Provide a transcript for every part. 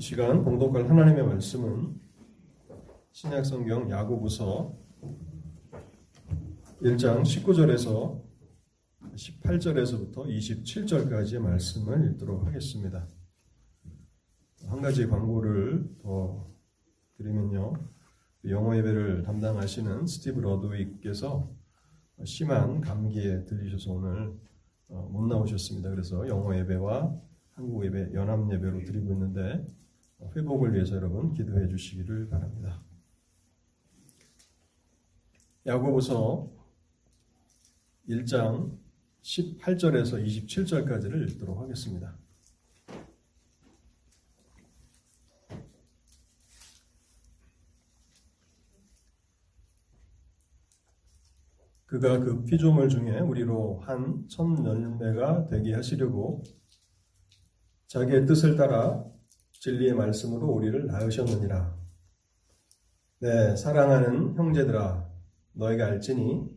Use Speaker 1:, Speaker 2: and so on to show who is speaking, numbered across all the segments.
Speaker 1: 이 시간 봉독할 하나님의 말씀은 신약 성경 야고보서 1장 19절에서 18절에서부터 27절까지의 말씀을 읽도록 하겠습니다. 한 가지 광고를 더 드리면요. 영어 예배를 담당하시는 스티브 러드윅께서 심한 감기에 들리셔서 오늘 어, 못 나오셨습니다. 그래서 영어 예배와 한국 예배 연합 예배로 드리고 있는데 회복을 위해서 여러분 기도해 주시기를 바랍니다. 야고보서 1장 18절에서 27절까지를 읽도록 하겠습니다. 그가 그 피조물 중에 우리로 한천 열매가 되게 하시려고 자기의 뜻을 따라 진리의 말씀으로 우리를 낳으셨느니라. 네, 사랑하는 형제들아, 너희가 알지니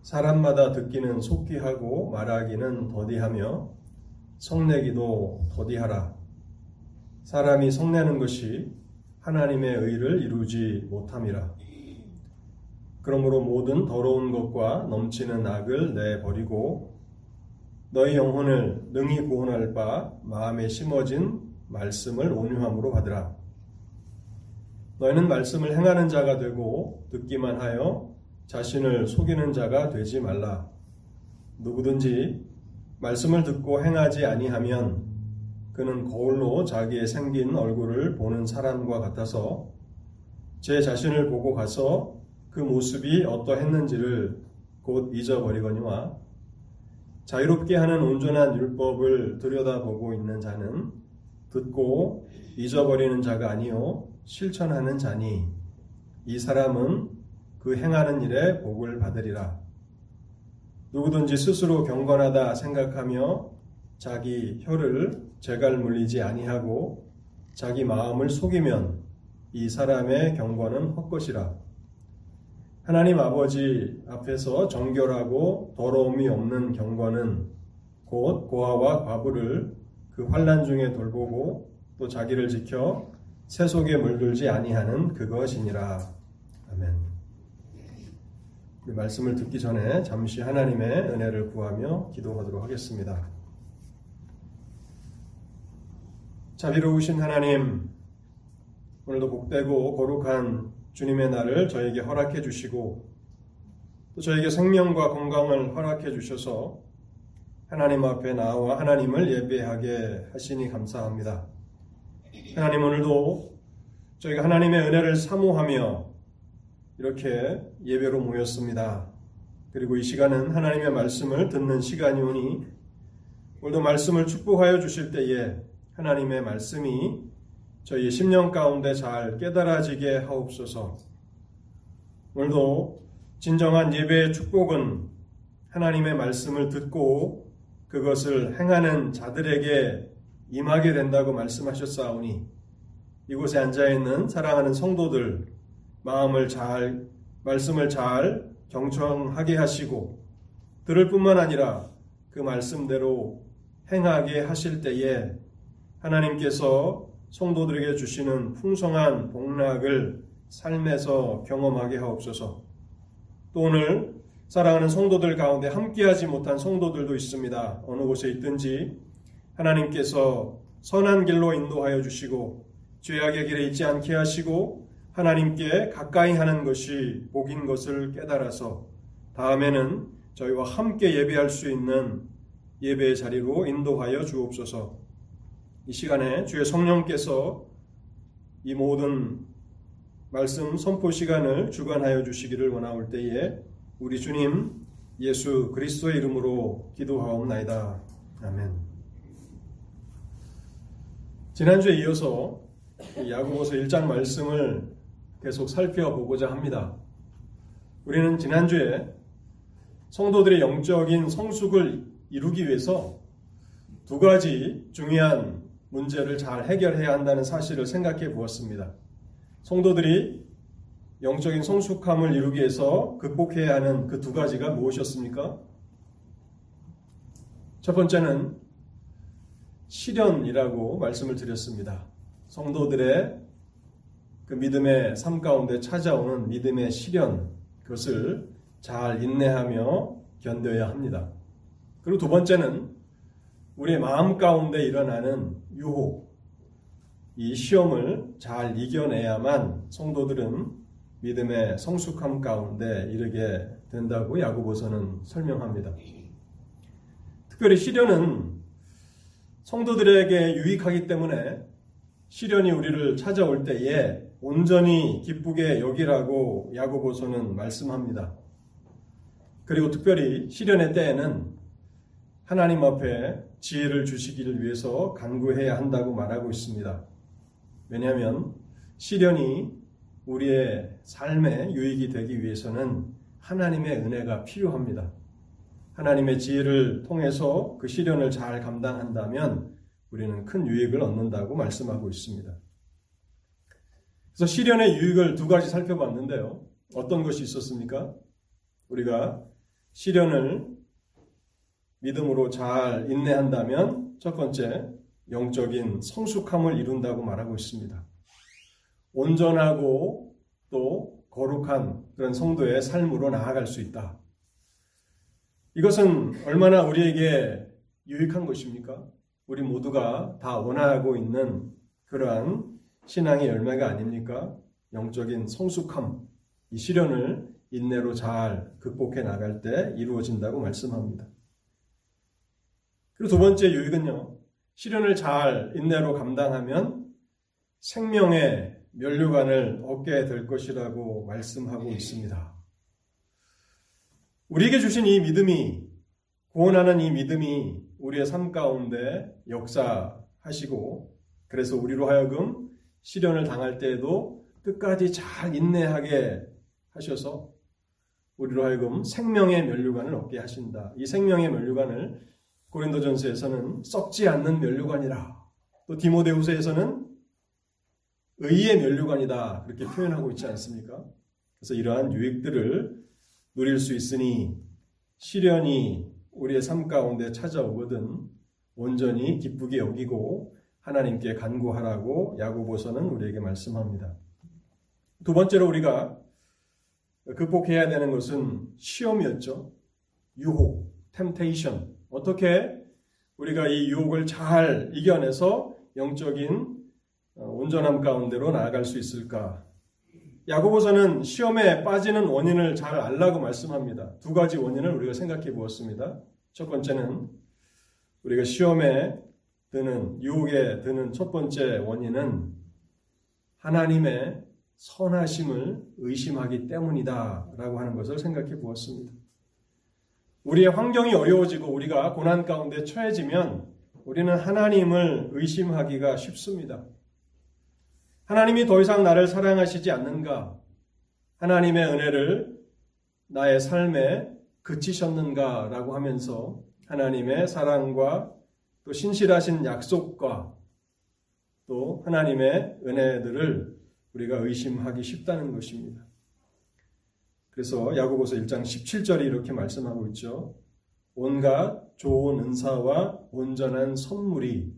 Speaker 1: 사람마다 듣기는 속기하고 말하기는 더디하며 성내기도 더디하라. 사람이 성내는 것이 하나님의 의를 이루지 못함이라. 그러므로 모든 더러운 것과 넘치는 악을 내버리고 너희 영혼을 능히 구원할 바 마음에 심어진 말씀을 온유함으로 받으라. 너희는 말씀을 행하는 자가 되고 듣기만 하여 자신을 속이는 자가 되지 말라. 누구든지 말씀을 듣고 행하지 아니하면 그는 거울로 자기의 생긴 얼굴을 보는 사람과 같아서 제 자신을 보고 가서 그 모습이 어떠했는지를 곧 잊어버리거니와 자유롭게 하는 온전한 율법을 들여다보고 있는 자는 듣고 잊어버리는 자가 아니요 실천하는 자니 이 사람은 그 행하는 일에 복을 받으리라. 누구든지 스스로 경건하다 생각하며 자기 혀를 재갈 물리지 아니하고 자기 마음을 속이면 이 사람의 경건은 헛것이라. 하나님 아버지 앞에서 정결하고 더러움이 없는 경건은 곧 고아와 과부를 그 환란 중에 돌보고 또 자기를 지켜 세속에 물들지 아니하는 그것이니라. 아멘. 이 말씀을 듣기 전에 잠시 하나님의 은혜를 구하며 기도하도록 하겠습니다. 자비로우신 하나님, 오늘도 복되고 거룩한 주님의 날을 저에게 허락해 주시고 또 저에게 생명과 건강을 허락해 주셔서 하나님 앞에 나와 하나님을 예배하게 하시니 감사합니다. 하나님 오늘도 저희가 하나님의 은혜를 사모하며 이렇게 예배로 모였습니다. 그리고 이 시간은 하나님의 말씀을 듣는 시간이 오니 오늘도 말씀을 축복하여 주실 때에 하나님의 말씀이 저희 심령 가운데 잘 깨달아지게 하옵소서. 오늘도 진정한 예배의 축복은 하나님의 말씀을 듣고 그것을 행하는 자들에게 임하게 된다고 말씀하셨사오니 이곳에 앉아 있는 사랑하는 성도들 마음을 잘 말씀을 잘 경청하게 하시고 들을 뿐만 아니라 그 말씀대로 행하게 하실 때에 하나님께서 성도들에게 주시는 풍성한 복락을 삶에서 경험하게 하옵소서. 또 오늘 사랑하는 성도들 가운데 함께하지 못한 성도들도 있습니다. 어느 곳에 있든지 하나님께서 선한 길로 인도하여 주시고 죄악의 길에 있지 않게 하시고 하나님께 가까이 하는 것이 복인 것을 깨달아서 다음에는 저희와 함께 예배할 수 있는 예배의 자리로 인도하여 주옵소서. 이 시간에 주의 성령께서 이 모든 말씀 선포 시간을 주관하여 주시기를 원하올 때에 우리 주님 예수 그리스도의 이름으로 기도하옵나이다. 아멘. 지난주에 이어서 야고보서 1장 말씀을 계속 살펴보고자 합니다. 우리는 지난주에 성도들의 영적인 성숙을 이루기 위해서 두 가지 중요한 문제를 잘 해결해야 한다는 사실을 생각해 보았습니다. 성도들이 영적인 성숙함을 이루기 위해서 극복해야 하는 그 두 가지가 무엇이었습니까? 첫 번째는 시련이라고 말씀을 드렸습니다. 성도들의 그 믿음의 삶 가운데 찾아오는 믿음의 시련 그것을 잘 인내하며 견뎌야 합니다. 그리고 두 번째는 우리의 마음 가운데 일어나는 유혹, 이 시험을 잘 이겨내야만 성도들은 믿음의 성숙함 가운데 이르게 된다고 야고보서는 설명합니다. 특별히 시련은 성도들에게 유익하기 때문에 시련이 우리를 찾아올 때에 온전히 기쁘게 여기라고 야고보서는 말씀합니다. 그리고 특별히 시련의 때에는 하나님 앞에 지혜를 주시기를 위해서 간구해야 한다고 말하고 있습니다. 왜냐하면 시련이 우리의 삶에 유익이 되기 위해서는 하나님의 은혜가 필요합니다. 하나님의 지혜를 통해서 그 시련을 잘 감당한다면 우리는 큰 유익을 얻는다고 말씀하고 있습니다. 그래서 시련의 유익을 두 가지 살펴봤는데요. 어떤 것이 있었습니까? 우리가 시련을 믿음으로 잘 인내한다면 첫 번째 영적인 성숙함을 이룬다고 말하고 있습니다. 온전하고 또 거룩한 그런 성도의 삶으로 나아갈 수 있다. 이것은 얼마나 우리에게 유익한 것입니까? 우리 모두가 다 원하고 있는 그러한 신앙의 열매가 아닙니까? 영적인 성숙함, 이 시련을 인내로 잘 극복해 나갈 때 이루어진다고 말씀합니다. 그리고 두 번째 유익은요, 시련을 잘 인내로 감당하면 생명의 면류관을 얻게 될 것이라고 말씀하고 있습니다. 우리에게 주신 이 믿음이, 구원하는 이 믿음이 우리의 삶 가운데 역사하시고, 그래서 우리로 하여금 시련을 당할 때에도 끝까지 잘 인내하게 하셔서 우리로 하여금 생명의 면류관을 얻게 하신다. 이 생명의 면류관을 고린도전서에서는 썩지 않는 면류관이라. 또 디모데후서에서는 의의 면류관이다. 그렇게 표현하고 있지 않습니까? 그래서 이러한 유익들을 누릴 수 있으니 시련이 우리의 삶 가운데 찾아오거든 온전히 기쁘게 여기고 하나님께 간구하라고 야고보서는 우리에게 말씀합니다. 두 번째로 우리가 극복해야 되는 것은 시험이었죠. 유혹, 템테이션. 어떻게 우리가 이 유혹을 잘 이겨내서 영적인 어, 온전함 가운데로 나아갈 수 있을까? 야고보서는 시험에 빠지는 원인을 잘 알라고 말씀합니다. 두 가지 원인을 우리가 생각해 보았습니다. 첫 번째는 우리가 시험에 드는 유혹에 드는 첫 번째 원인은 하나님의 선하심을 의심하기 때문이다라고 하는 것을 생각해 보았습니다. 우리의 환경이 어려워지고 우리가 고난 가운데 처해지면 우리는 하나님을 의심하기가 쉽습니다. 하나님이 더 이상 나를 사랑하시지 않는가? 하나님의 은혜를 나의 삶에 그치셨는가? 라고 하면서 하나님의 사랑과 또 신실하신 약속과 또 하나님의 은혜들을 우리가 의심하기 쉽다는 것입니다. 그래서 야고보서 1장 17절에 이렇게 말씀하고 있죠. 온갖 좋은 은사와 온전한 선물이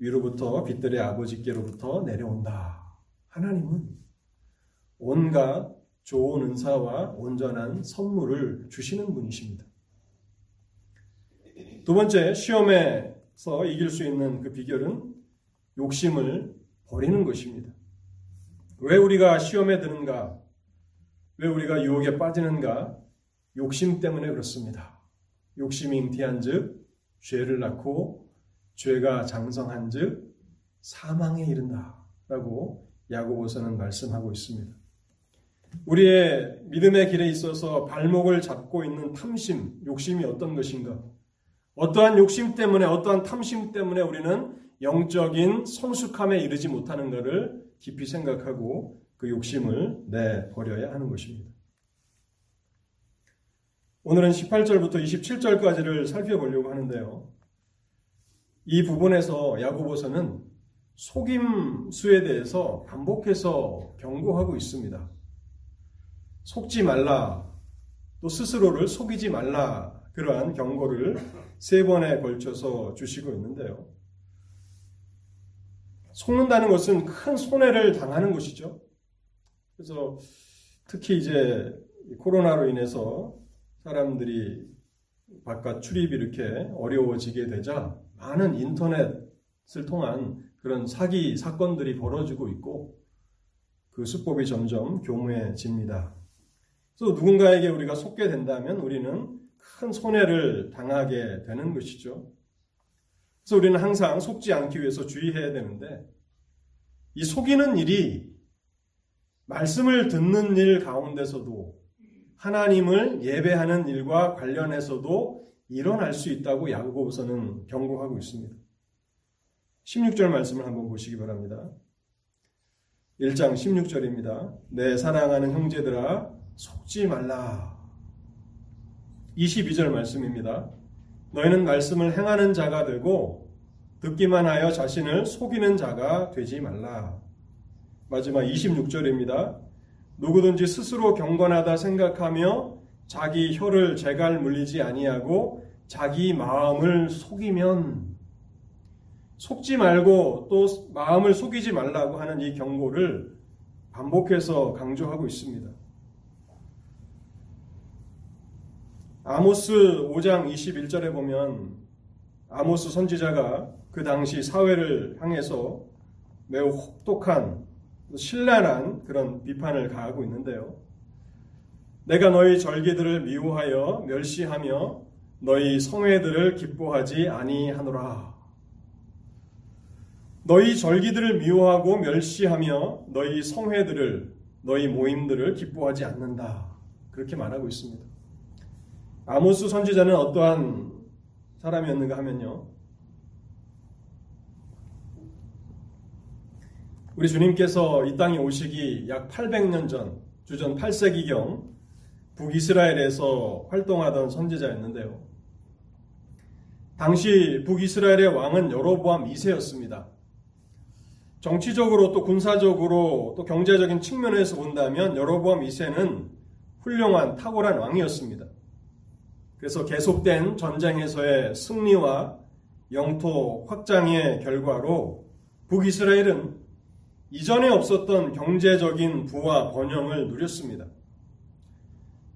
Speaker 1: 위로부터 빛들의 아버지께로부터 내려온다. 하나님은 온갖 좋은 은사와 온전한 선물을 주시는 분이십니다. 두 번째, 시험에서 이길 수 있는 그 비결은 욕심을 버리는 것입니다. 왜 우리가 시험에 드는가? 왜 우리가 유혹에 빠지는가? 욕심 때문에 그렇습니다. 욕심이 잉티한 즉, 죄를 낳고 죄가 장성한 즉, 사망에 이른다. 라고 야고보서는 말씀하고 있습니다. 우리의 믿음의 길에 있어서 발목을 잡고 있는 탐심, 욕심이 어떤 것인가? 어떠한 욕심 때문에, 어떠한 탐심 때문에 우리는 영적인 성숙함에 이르지 못하는 것을 깊이 생각하고 그 욕심을 내버려야 하는 것입니다. 오늘은 18절부터 27절까지를 살펴보려고 하는데요. 이 부분에서 야고보서는 속임수에 대해서 반복해서 경고하고 있습니다. 속지 말라, 또 스스로를 속이지 말라, 그러한 경고를 세 번에 걸쳐서 주시고 있는데요. 속는다는 것은 큰 손해를 당하는 것이죠. 그래서 특히 이제 코로나로 인해서 사람들이 바깥 출입이 이렇게 어려워지게 되자 많은 인터넷을 통한 그런 사기 사건들이 벌어지고 있고 그 수법이 점점 교묘해집니다. 그래서 누군가에게 우리가 속게 된다면 우리는 큰 손해를 당하게 되는 것이죠. 그래서 우리는 항상 속지 않기 위해서 주의해야 되는데 이 속이는 일이 말씀을 듣는 일 가운데서도 하나님을 예배하는 일과 관련해서도 일어날 수 있다고 야고보서는 경고하고 있습니다. 16절 말씀을 한번 보시기 바랍니다. 1장 16절입니다. 내 사랑하는 형제들아 속지 말라. 22절 말씀입니다. 너희는 말씀을 행하는 자가 되고 듣기만 하여 자신을 속이는 자가 되지 말라. 마지막 26절입니다. 누구든지 스스로 경건하다 생각하며 자기 혀를 재갈 물리지 아니하고 자기 마음을 속이면 속지 말고 또 마음을 속이지 말라고 하는 이 경고를 반복해서 강조하고 있습니다. 아모스 5장 21절에 보면 아모스 선지자가 그 당시 사회를 향해서 매우 혹독한 신랄한 그런 비판을 가하고 있는데요. 내가 너희 절기들을 미워하여 멸시하며 너희 성회들을 기뻐하지 아니하노라. 너희 절기들을 미워하고 멸시하며 너희 성회들을 너희 모임들을 기뻐하지 않는다. 그렇게 말하고 있습니다. 아모스 선지자는 어떠한 사람이었는가 하면요. 우리 주님께서 이 땅에 오시기 약 800년 전, 주전 8세기경 북이스라엘에서 활동하던 선지자였는데요. 당시 북이스라엘의 왕은 여로보암 2세였습니다. 정치적으로 또 군사적으로 또 경제적인 측면에서 본다면 여로보암 2세는 훌륭한 탁월한 왕이었습니다. 그래서 계속된 전쟁에서의 승리와 영토 확장의 결과로 북이스라엘은 이전에 없었던 경제적인 부와 번영을 누렸습니다.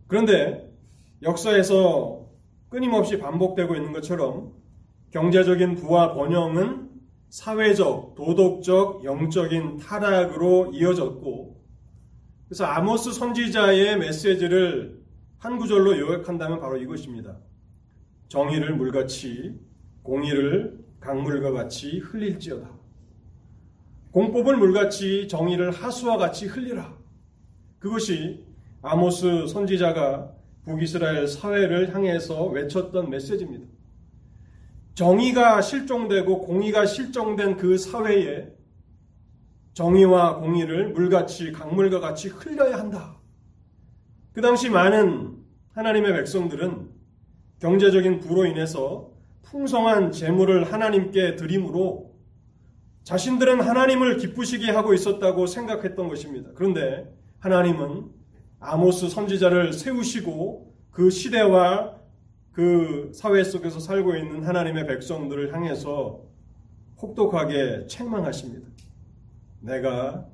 Speaker 1: 그런데 역사에서 끊임없이 반복되고 있는 것처럼 경제적인 부와 번영은 사회적, 도덕적, 영적인 타락으로 이어졌고 그래서 아모스 선지자의 메시지를 한 구절로 요약한다면 바로 이것입니다. 정의를 물같이 공의를 강물과 같이 흘릴지어다. 공법을 물같이 정의를 하수와 같이 흘리라. 그것이 아모스 선지자가 북이스라엘 사회를 향해서 외쳤던 메시지입니다. 정의가 실종되고 공의가 실종된 그 사회에 정의와 공의를 물같이 강물과 같이 흘려야 한다. 그 당시 많은 하나님의 백성들은 경제적인 부로 인해서 풍성한 재물을 하나님께 드림으로 자신들은 하나님을 기쁘시게 하고 있었다고 생각했던 것입니다. 그런데 하나님은 아모스 선지자를 세우시고 그 시대와 그 사회 속에서 살고 있는 하나님의 백성들을 향해서 혹독하게 책망하십니다. 내가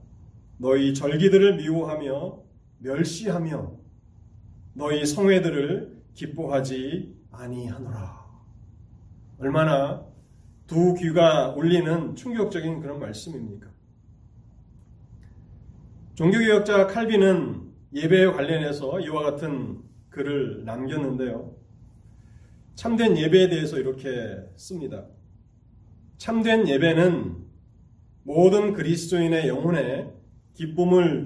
Speaker 1: 너희 절기들을 미워하며 멸시하며 너희 성회들을 기뻐하지 아니하노라. 얼마나 두 귀가 울리는 충격적인 그런 말씀입니까? 종교개혁자 칼빈은 예배에 관련해서 이와 같은 글을 남겼는데요. 참된 예배에 대해서 이렇게 씁니다. 참된 예배는 모든 그리스도인의 영혼에 기쁨을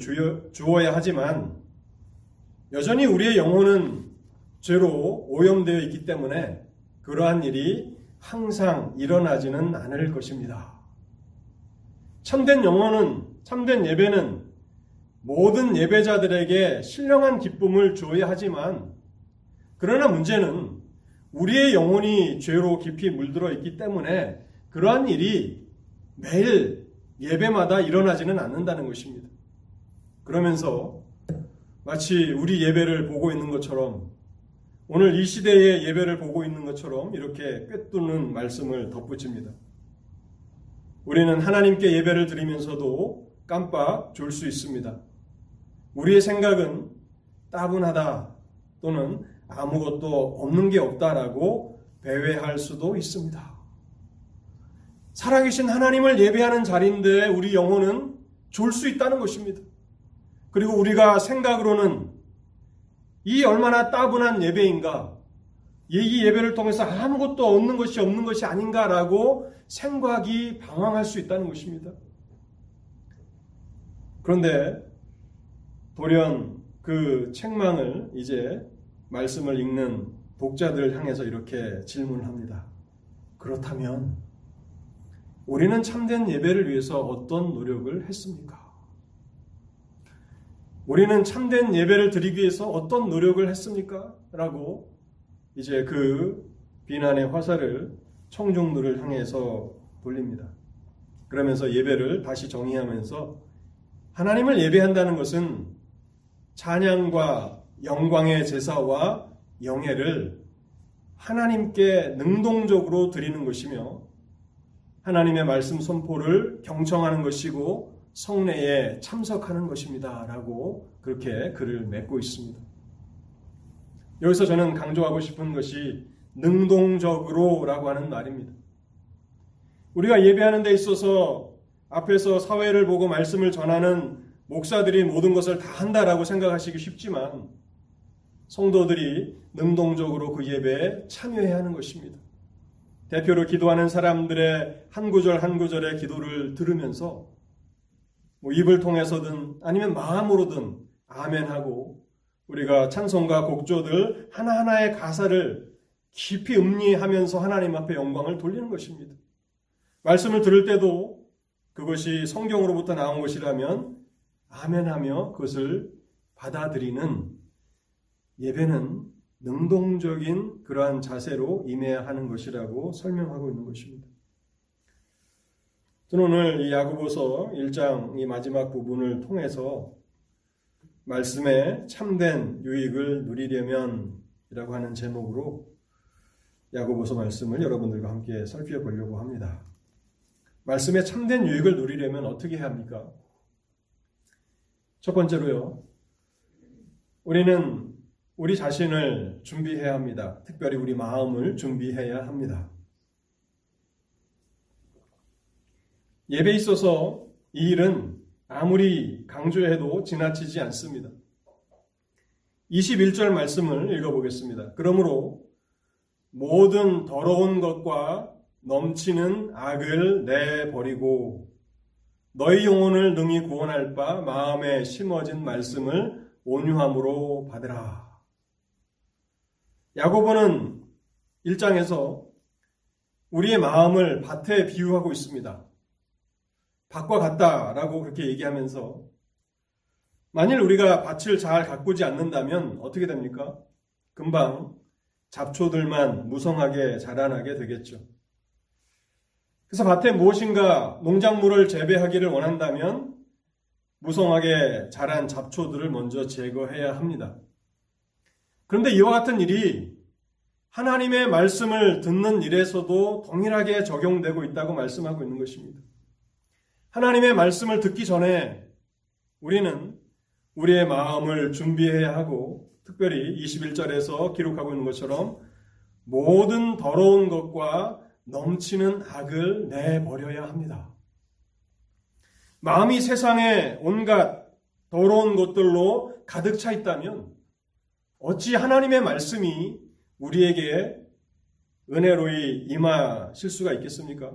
Speaker 1: 주어야 하지만 여전히 우리의 영혼은 죄로 오염되어 있기 때문에 그러한 일이 항상 일어나지는 않을 것입니다. 참된 영혼은, 참된 예배는 모든 예배자들에게 신령한 기쁨을 주어야 하지만, 그러나 문제는 우리의 영혼이 죄로 깊이 물들어 있기 때문에 그러한 일이 매일 예배마다 일어나지는 않는다는 것입니다. 그러면서 마치 우리 예배를 보고 있는 것처럼 오늘 이 시대의 예배를 보고 있는 것처럼 이렇게 꿰뚫는 말씀을 덧붙입니다. 우리는 하나님께 예배를 드리면서도 깜빡 졸 수 있습니다. 우리의 생각은 따분하다 또는 아무것도 없는 게 없다라고 배회할 수도 있습니다. 살아계신 하나님을 예배하는 자리인데 우리 영혼은 졸 수 있다는 것입니다. 그리고 우리가 생각으로는 이 얼마나 따분한 예배인가, 이 예배를 통해서 아무것도 얻는 것이 없는 것이 아닌가라고 생각이 방황할 수 있다는 것입니다. 그런데 돌연 그 책망을 이제 말씀을 읽는 독자들을 향해서 이렇게 질문을 합니다. 그렇다면 우리는 참된 예배를 위해서 어떤 노력을 했습니까? 우리는 참된 예배를 드리기 위해서 어떤 노력을 했습니까? 라고 이제 그 비난의 화살을 청중들을 향해서 돌립니다. 그러면서 예배를 다시 정의하면서 하나님을 예배한다는 것은 찬양과 영광의 제사와 영예를 하나님께 능동적으로 드리는 것이며 하나님의 말씀 선포를 경청하는 것이고 성례에 참석하는 것입니다. 라고 그렇게 글을 맺고 있습니다. 여기서 저는 강조하고 싶은 것이 능동적으로 라고 하는 말입니다. 우리가 예배하는 데 있어서 앞에서 사회를 보고 말씀을 전하는 목사들이 모든 것을 다 한다라고 생각하시기 쉽지만 성도들이 능동적으로 그 예배에 참여해야 하는 것입니다. 대표로 기도하는 사람들의 한 구절 한 구절의 기도를 들으면서 뭐 입을 통해서든 아니면 마음으로든 아멘하고 우리가 찬송가 곡조들 하나하나의 가사를 깊이 음미하면서 하나님 앞에 영광을 돌리는 것입니다. 말씀을 들을 때도 그것이 성경으로부터 나온 것이라면 아멘하며 그것을 받아들이는 예배는 능동적인 그러한 자세로 임해야 하는 것이라고 설명하고 있는 것입니다. 저는 오늘 이 야구보서 1장 이 마지막 부분을 통해서 말씀에 참된 유익을 누리려면 이라고 하는 제목으로 야고보서 말씀을 여러분들과 함께 살펴보려고 합니다. 말씀에 참된 유익을 누리려면 어떻게 해야 합니까? 첫 번째로요. 우리는 우리 자신을 준비해야 합니다. 특별히 우리 마음을 준비해야 합니다. 예배에 있어서 이 일은 아무리 강조해도 지나치지 않습니다. 21절 말씀을 읽어보겠습니다. 그러므로 모든 더러운 것과 넘치는 악을 내버리고 너희 영혼을 능히 구원할 바 마음에 심어진 말씀을 온유함으로 받으라. 야고보는 1장에서 우리의 마음을 밭에 비유하고 있습니다. 밭과 같다라고 그렇게 얘기하면서 만일 우리가 밭을 잘 가꾸지 않는다면 어떻게 됩니까? 금방 잡초들만 무성하게 자라나게 되겠죠. 그래서 밭에 무엇인가 농작물을 재배하기를 원한다면 무성하게 자란 잡초들을 먼저 제거해야 합니다. 그런데 이와 같은 일이 하나님의 말씀을 듣는 일에서도 동일하게 적용되고 있다고 말씀하고 있는 것입니다. 하나님의 말씀을 듣기 전에 우리는 우리의 마음을 준비해야 하고 특별히 21절에서 기록하고 있는 것처럼 모든 더러운 것과 넘치는 악을 내버려야 합니다. 마음이 세상에 온갖 더러운 것들로 가득 차 있다면 어찌 하나님의 말씀이 우리에게 은혜로이 임하실 수가 있겠습니까?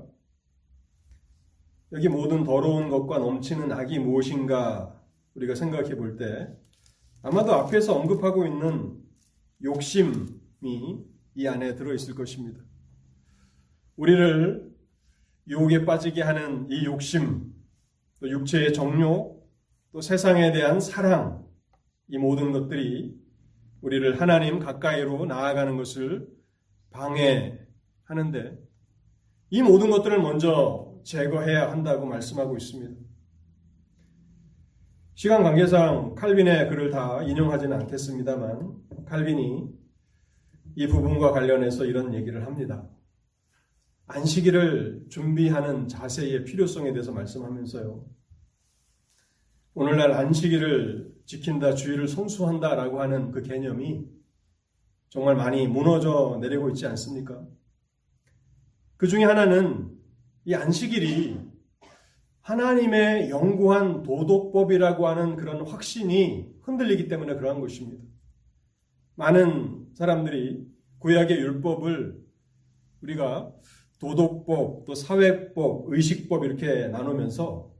Speaker 1: 여기 모든 더러운 것과 넘치는 악이 무엇인가 우리가 생각해 볼 때 아마도 앞에서 언급하고 있는 욕심이 이 안에 들어 있을 것입니다. 우리를 유혹에 빠지게 하는 이 욕심, 또 육체의 정욕, 또 세상에 대한 사랑, 이 모든 것들이 우리를 하나님 가까이로 나아가는 것을 방해하는데 이 모든 것들을 먼저 제거해야 한다고 말씀하고 있습니다. 시간 관계상 칼빈의 글을 다 인용하지는 않겠습니다만 칼빈이 이 부분과 관련해서 이런 얘기를 합니다. 안식일을 준비하는 자세의 필요성에 대해서 말씀하면서요. 오늘날 안식일을 지킨다, 주의를 성수한다 라고 하는 그 개념이 정말 많이 무너져 내리고 있지 않습니까? 그 중에 하나는 이 안식일이 하나님의 영구한 도덕법이라고 하는 그런 확신이 흔들리기 때문에 그러한 것입니다. 많은 사람들이 구약의 율법을 우리가 도덕법, 또 사회법, 의식법 이렇게 나누면서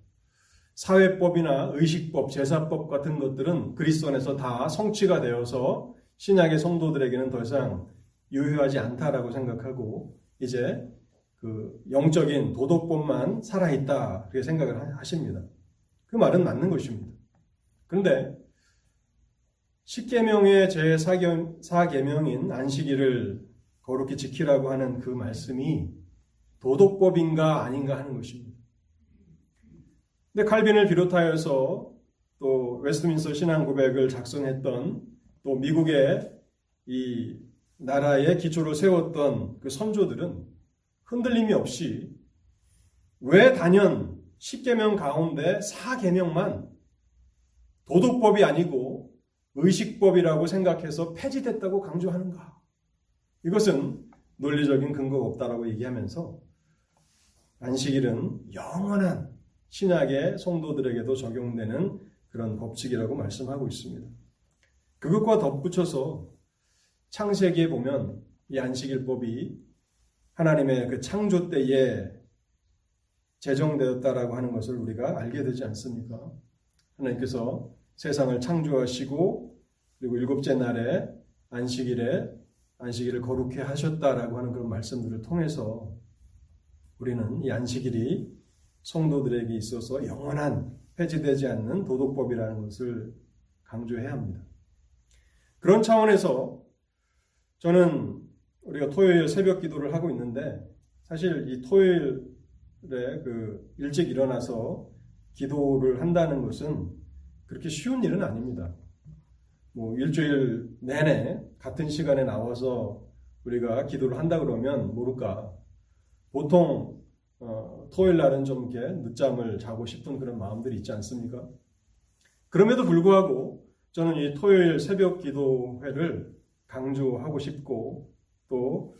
Speaker 1: 사회법이나 의식법, 제사법 같은 것들은 그리스도 안에서 다 성취가 되어서 신약의 성도들에게는 더 이상 유효하지 않다라고 생각하고 이제 그 영적인 도덕법만 살아있다 그렇게 생각을 하십니다. 그 말은 맞는 것입니다. 그런데 십계명의 제4계명인 안식일을 거룩히 지키라고 하는 그 말씀이 도덕법인가 아닌가 하는 것입니다. 근데 칼빈을 비롯하여서 또 웨스트민스터 신앙 고백을 작성했던 또 미국의 이 나라의 기초를 세웠던 그 선조들은 흔들림이 없이 왜 단연 10계명 가운데 4계명만 도덕법이 아니고 의식법이라고 생각해서 폐지됐다고 강조하는가? 이것은 논리적인 근거가 없다라고 얘기하면서 안식일은 영원한 신약의 성도들에게도 적용되는 그런 법칙이라고 말씀하고 있습니다. 그것과 덧붙여서 창세기에 보면 이 안식일법이 하나님의 그 창조 때에 제정되었다라고 하는 것을 우리가 알게 되지 않습니까? 하나님께서 세상을 창조하시고 그리고 일곱째 날에 안식일에 안식일을 거룩해 하셨다라고 하는 그런 말씀들을 통해서 우리는 이 안식일이 성도들에게 있어서 영원한 폐지되지 않는 도덕법이라는 것을 강조해야 합니다. 그런 차원에서 저는 우리가 토요일 새벽 기도를 하고 있는데 사실 이 토요일에 그 일찍 일어나서 기도를 한다는 것은 그렇게 쉬운 일은 아닙니다. 뭐 일주일 내내 같은 시간에 나와서 우리가 기도를 한다 그러면 모를까 보통 어, 토요일 날은 좀 이렇게 늦잠을 자고 싶은 그런 마음들이 있지 않습니까? 그럼에도 불구하고 저는 이 토요일 새벽 기도회를 강조하고 싶고 또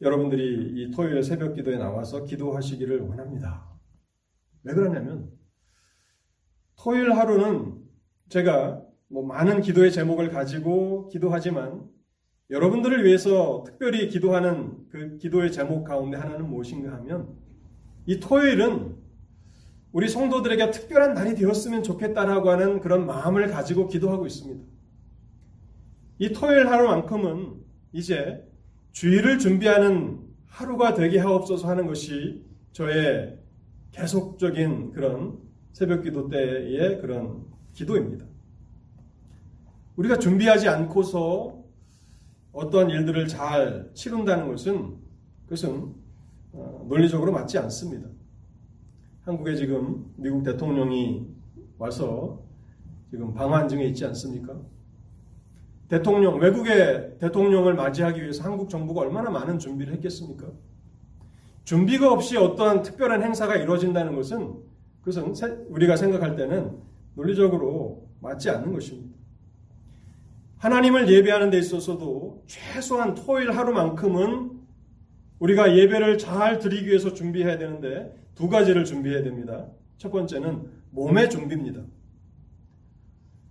Speaker 1: 여러분들이 이 토요일 새벽 기도에 나와서 기도하시기를 원합니다. 왜 그러냐면 토요일 하루는 제가 뭐 많은 기도의 제목을 가지고 기도하지만 여러분들을 위해서 특별히 기도하는 그 기도의 제목 가운데 하나는 무엇인가 하면 이 토요일은 우리 성도들에게 특별한 날이 되었으면 좋겠다라고 하는 그런 마음을 가지고 기도하고 있습니다. 이 토요일 하루만큼은 이제 주일을 준비하는 하루가 되게 하옵소서 하는 것이 저의 계속적인 그런 새벽 기도 때의 그런 기도입니다. 우리가 준비하지 않고서 어떠한 일들을 잘 치른다는 것은 그것은 어, 논리적으로 맞지 않습니다. 한국에 지금 미국 대통령이 와서 지금 방한 중에 있지 않습니까? 대통령, 외국의 대통령을 맞이하기 위해서 한국 정부가 얼마나 많은 준비를 했겠습니까? 준비가 없이 어떠한 특별한 행사가 이루어진다는 것은 그것은 우리가 생각할 때는 논리적으로 맞지 않는 것입니다. 하나님을 예배하는 데 있어서도 최소한 토요일 하루만큼은 우리가 예배를 잘 드리기 위해서 준비해야 되는데 두 가지를 준비해야 됩니다. 첫 번째는 몸의 준비입니다.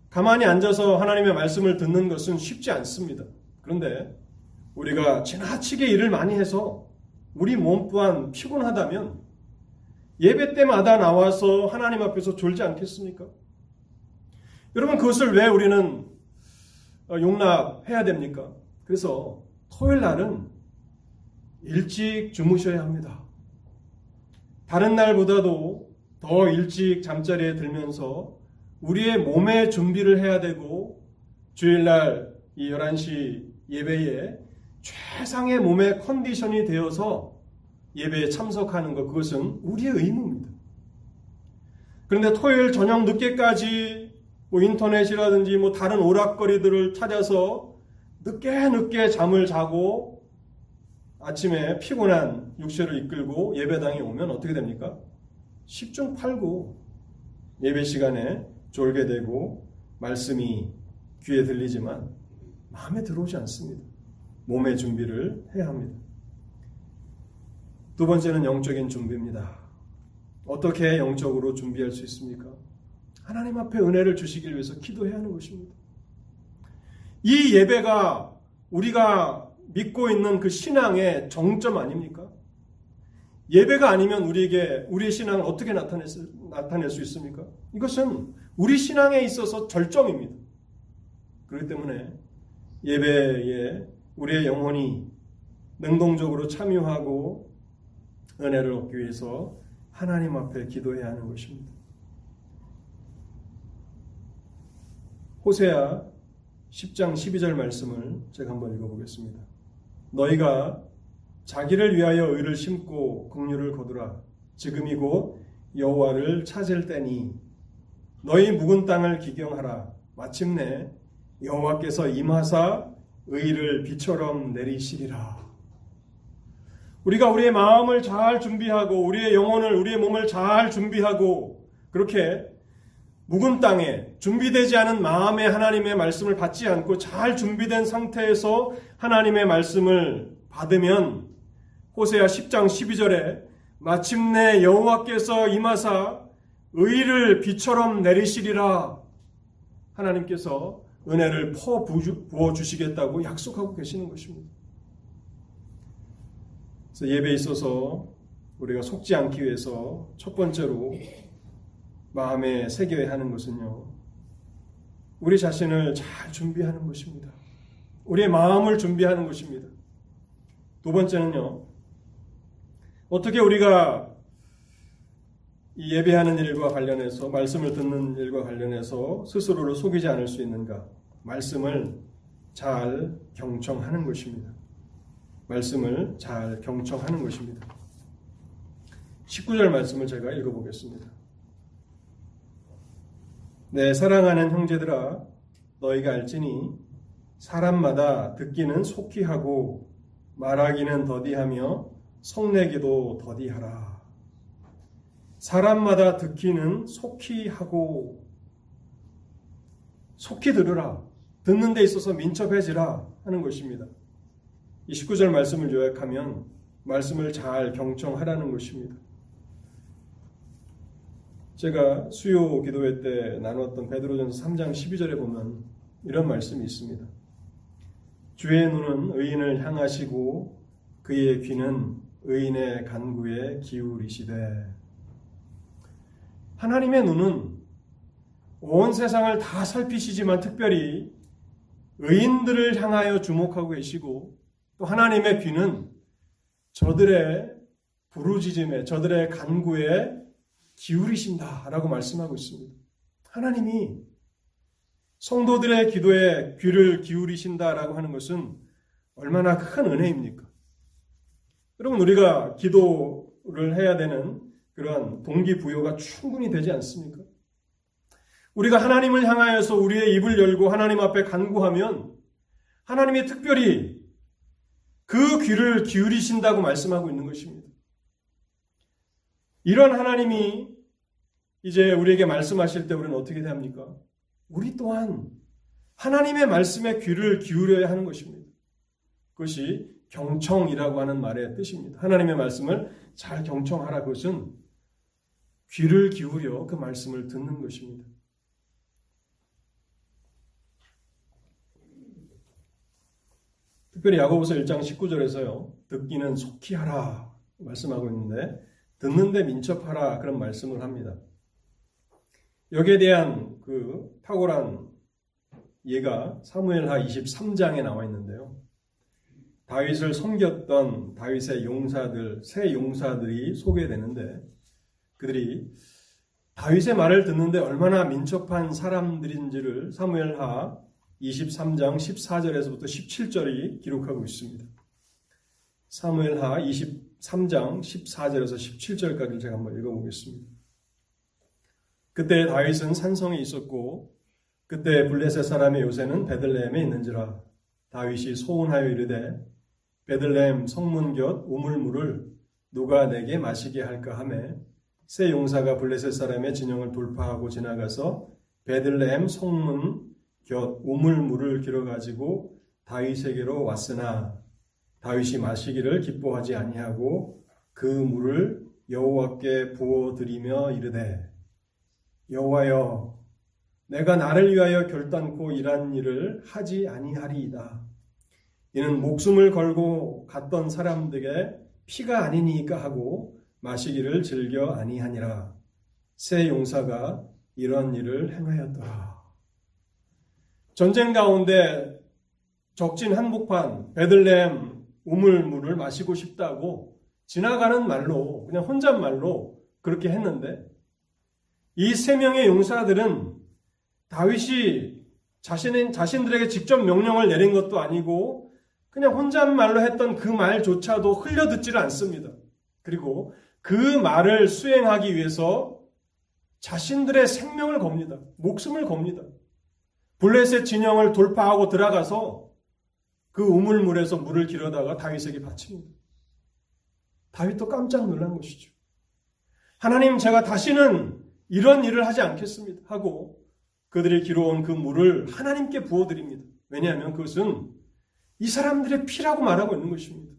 Speaker 1: 가만히 앉아서 하나님의 말씀을 듣는 것은 쉽지 않습니다. 그런데 우리가 지나치게 일을 많이 해서 우리 몸 또한 피곤하다면 예배 때마다 나와서 하나님 앞에서 졸지 않겠습니까? 여러분 그것을 왜 우리는 용납해야 됩니까? 그래서 토요일 날은 일찍 주무셔야 합니다. 다른 날보다도 더 일찍 잠자리에 들면서 우리의 몸의 준비를 해야 되고 주일날 이 11시 예배에 최상의 몸의 컨디션이 되어서 예배에 참석하는 것 그것은 우리의 의무입니다. 그런데 토요일 저녁 늦게까지 뭐 인터넷이라든지 뭐 다른 오락거리들을 찾아서 늦게 늦게 잠을 자고 아침에 피곤한 육체를 이끌고 예배당에 오면 어떻게 됩니까? 10중 8구 예배 시간에 졸게 되고 말씀이 귀에 들리지만 마음에 들어오지 않습니다. 몸의 준비를 해야 합니다. 두 번째는 영적인 준비입니다. 어떻게 영적으로 준비할 수 있습니까? 하나님 앞에 은혜를 주시길 위해서 기도해야 하는 것입니다. 이 예배가 우리가 믿고 있는 그 신앙의 정점 아닙니까? 예배가 아니면 우리에게 우리의 신앙을 어떻게 나타낼 수, 나타낼 수 있습니까? 이것은 우리 신앙에 있어서 절정입니다. 그렇기 때문에 예배에 우리의 영혼이 능동적으로 참여하고 은혜를 얻기 위해서 하나님 앞에 기도해야 하는 것입니다. 호세아 10장 12절 말씀을 제가 한번 읽어보겠습니다. 너희가 자기를 위하여 의를 심고 긍휼을 거두라. 지금이 곧 여호와를 찾을 때니 너희 묵은 땅을 기경하라. 마침내 여호와께서 임하사 의를 비처럼 내리시리라. 우리가 우리의 마음을 잘 준비하고 우리의 영혼을 우리의 몸을 잘 준비하고 그렇게 묵은 땅에 준비되지 않은 마음의 하나님의 말씀을 받지 않고 잘 준비된 상태에서 하나님의 말씀을 받으면 호세아 10장 12절에 마침내 여호와께서 임하사 의를 비처럼 내리시리라 하나님께서 은혜를 퍼 부어 주시겠다고 약속하고 계시는 것입니다. 그래서 예배에 있어서 우리가 속지 않기 위해서 첫 번째로 마음에 새겨야 하는 것은요. 우리 자신을 잘 준비하는 것입니다. 우리의 마음을 준비하는 것입니다. 두 번째는요. 어떻게 우리가 이 예배하는 일과 관련해서 말씀을 듣는 일과 관련해서 스스로를 속이지 않을 수 있는가? 말씀을 잘 경청하는 것입니다. 말씀을 잘 경청하는 것입니다. 19절 말씀을 제가 읽어보겠습니다. 내 사랑하는 형제들아 너희가 알지니 사람마다 듣기는 속히 하고 말하기는 더디하며 성내기도 더디하라. 사람마다 듣기는 속히 하고 속히 들으라. 듣는 데 있어서 민첩해지라 하는 것입니다. 이 19절 말씀을 요약하면 말씀을 잘 경청하라는 것입니다. 제가 수요 기도회 때 나누었던 베드로전서 3장 12절에 보면 이런 말씀이 있습니다. 주의 눈은 의인을 향하시고 그의 귀는 의인의 간구에 기울이시되 하나님의 눈은 온 세상을 다 살피시지만 특별히 의인들을 향하여 주목하고 계시고 또 하나님의 귀는 저들의 부르짖음에 저들의 간구에 기울이신다라고 말씀하고 있습니다. 하나님이 성도들의 기도에 귀를 기울이신다라고 하는 것은 얼마나 큰 은혜입니까? 여러분 우리가 기도를 해야 되는 그러한 동기부여가 충분히 되지 않습니까? 우리가 하나님을 향하여서 우리의 입을 열고 하나님 앞에 간구하면 하나님이 특별히 그 귀를 기울이신다고 말씀하고 있는 것입니다. 이런 하나님이 이제 우리에게 말씀하실 때 우리는 어떻게 합니까? 우리 또한 하나님의 말씀에 귀를 기울여야 하는 것입니다. 그것이 경청이라고 하는 말의 뜻입니다. 하나님의 말씀을 잘 경청하라 그것은 귀를 기울여 그 말씀을 듣는 것입니다. 특별히 야고보서 1장 19절에서요. 듣기는 속히 하라 말씀하고 있는데 듣는데 민첩하라 그런 말씀을 합니다. 여기에 대한 그 탁월한 예가 사무엘하 23장에 나와 있는데요. 다윗을 섬겼던 다윗의 용사들, 새 용사들이 소개되는데 그들이 다윗의 말을 듣는데 얼마나 민첩한 사람들인지를 사무엘하 23장 14절에서부터 17절이 기록하고 있습니다. 사무엘하 23장 14절에서 17절까지 제가 한번 읽어보겠습니다. 그때 다윗은 산성에 있었고 그때 블레셋 사람의 요새는 베들레헴에 있는지라 다윗이 소원하여 이르되 베들레헴 성문 곁 우물물을 누가 내게 마시게 할까 하매 새 용사가 블레셋 사람의 진영을 돌파하고 지나가서 베들레헴 성문 곁 우물물을 길어 가지고 다윗에게로 왔으나 다윗이 마시기를 기뻐하지 아니하고 그 물을 여호와께 부어 드리며 이르되 여호와여 내가 나를 위하여 결단코 이란 일을 하지 아니하리이다. 이는 목숨을 걸고 갔던 사람들에게 피가 아니니까 하고 마시기를 즐겨 아니하니라. 새 용사가 이런 일을 행하였더라. 전쟁 가운데 적진 한복판 베들레헴 우물물을 마시고 싶다고 지나가는 말로 그냥 혼잣말로 그렇게 했는데 이 세 명의 용사들은 다윗이 자신 자신들에게 직접 명령을 내린 것도 아니고 그냥 혼잣말로 했던 그 말조차도 흘려듣지를 않습니다. 그리고 그 말을 수행하기 위해서 자신들의 생명을 겁니다. 목숨을 겁니다. 블레셋 진영을 돌파하고 들어가서 그 우물물에서 물을 길어다가 다윗에게 바칩니다. 다윗도 깜짝 놀란 것이죠. 하나님 제가 다시는 이런 일을 하지 않겠습니다. 하고 그들이 길어온 그 물을 하나님께 부어드립니다. 왜냐하면 그것은 이 사람들의 피라고 말하고 있는 것입니다.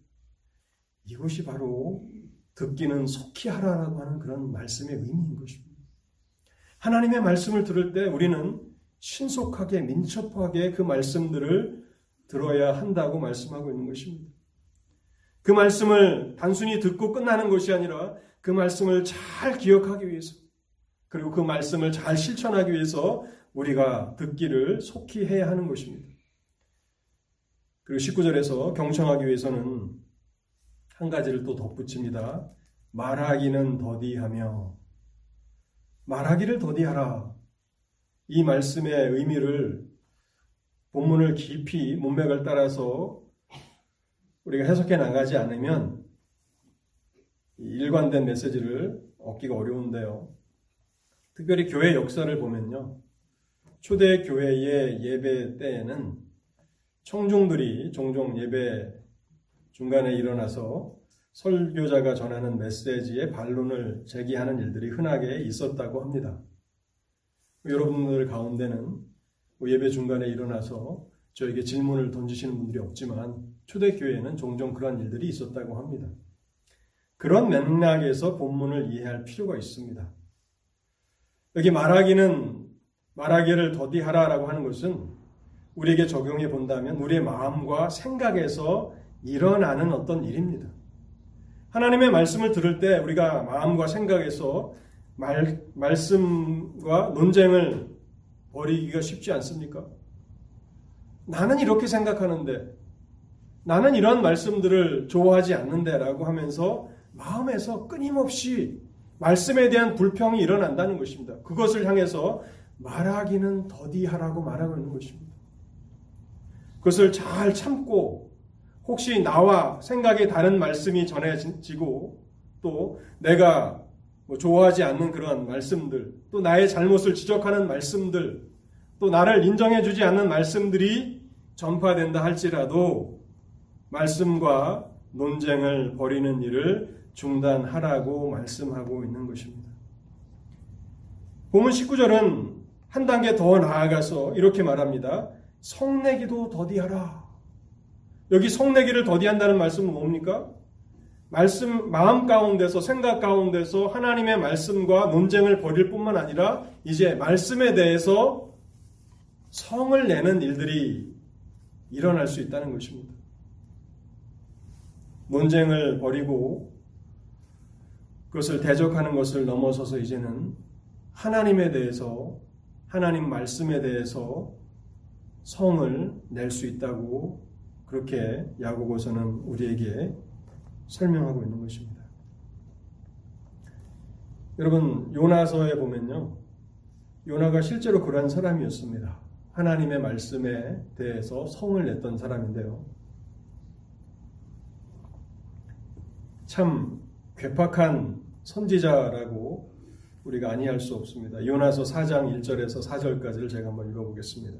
Speaker 1: 이것이 바로 듣기는 속히 하라라고 하는 그런 말씀의 의미인 것입니다. 하나님의 말씀을 들을 때 우리는 신속하게 민첩하게 그 말씀들을 들어야 한다고 말씀하고 있는 것입니다. 그 말씀을 단순히 듣고 끝나는 것이 아니라 그 말씀을 잘 기억하기 위해서 그리고 그 말씀을 잘 실천하기 위해서 우리가 듣기를 속히 해야 하는 것입니다. 그리고 19절에서 경청하기 위해서는 한 가지를 또 덧붙입니다. 말하기는 더디하며 말하기를 더디하라. 이 말씀의 의미를 본문을 깊이 문맥을 따라서 우리가 해석해 나가지 않으면 일관된 메시지를 얻기가 어려운데요. 특별히 교회 역사를 보면요. 초대 교회의 예배 때에는 청중들이 종종 예배 중간에 일어나서 설교자가 전하는 메시지에 반론을 제기하는 일들이 흔하게 있었다고 합니다. 여러분들 가운데는 뭐 예배 중간에 일어나서 저에게 질문을 던지시는 분들이 없지만 초대교회에는 종종 그런 일들이 있었다고 합니다. 그런 맥락에서 본문을 이해할 필요가 있습니다. 여기 말하기는 말하기를 더디하라라고 하는 것은 우리에게 적용해 본다면 우리의 마음과 생각에서 일어나는 어떤 일입니다. 하나님의 말씀을 들을 때 우리가 마음과 생각에서 말, 말씀과 논쟁을 벌이기가 쉽지 않습니까? 나는 이렇게 생각하는데, 나는 이런 말씀들을 좋아하지 않는데 라고 하면서 마음에서 끊임없이 말씀에 대한 불평이 일어난다는 것입니다. 그것을 향해서 말하기는 더디하라고 말하고 있는 것입니다. 그것을 잘 참고 혹시 나와 생각이 다른 말씀이 전해지고 또 내가 뭐 좋아하지 않는 그런 말씀들 또 나의 잘못을 지적하는 말씀들 또 나를 인정해 주지 않는 말씀들이 전파된다 할지라도 말씀과 논쟁을 벌이는 일을 중단하라고 말씀하고 있는 것입니다. 본문 19절은 한 단계 더 나아가서 이렇게 말합니다. 성내기도 더디하라. 여기 성내기를 더디한다는 말씀은 뭡니까? 말씀, 마음 가운데서, 생각 가운데서 하나님의 말씀과 논쟁을 벌일 뿐만 아니라 이제 말씀에 대해서 성을 내는 일들이 일어날 수 있다는 것입니다. 논쟁을 벌이고 그것을 대적하는 것을 넘어서서 이제는 하나님에 대해서, 하나님 말씀에 대해서 성을 낼 수 있다고 그렇게 야고보서는 우리에게 설명하고 있는 것입니다. 여러분 요나서에 보면요. 요나가 실제로 그러한 사람이었습니다. 하나님의 말씀에 대해서 성을 냈던 사람인데요. 참 괴팍한 선지자라고 우리가 아니할 수 없습니다. 요나서 4장 1절에서 4절까지를 제가 한번 읽어보겠습니다.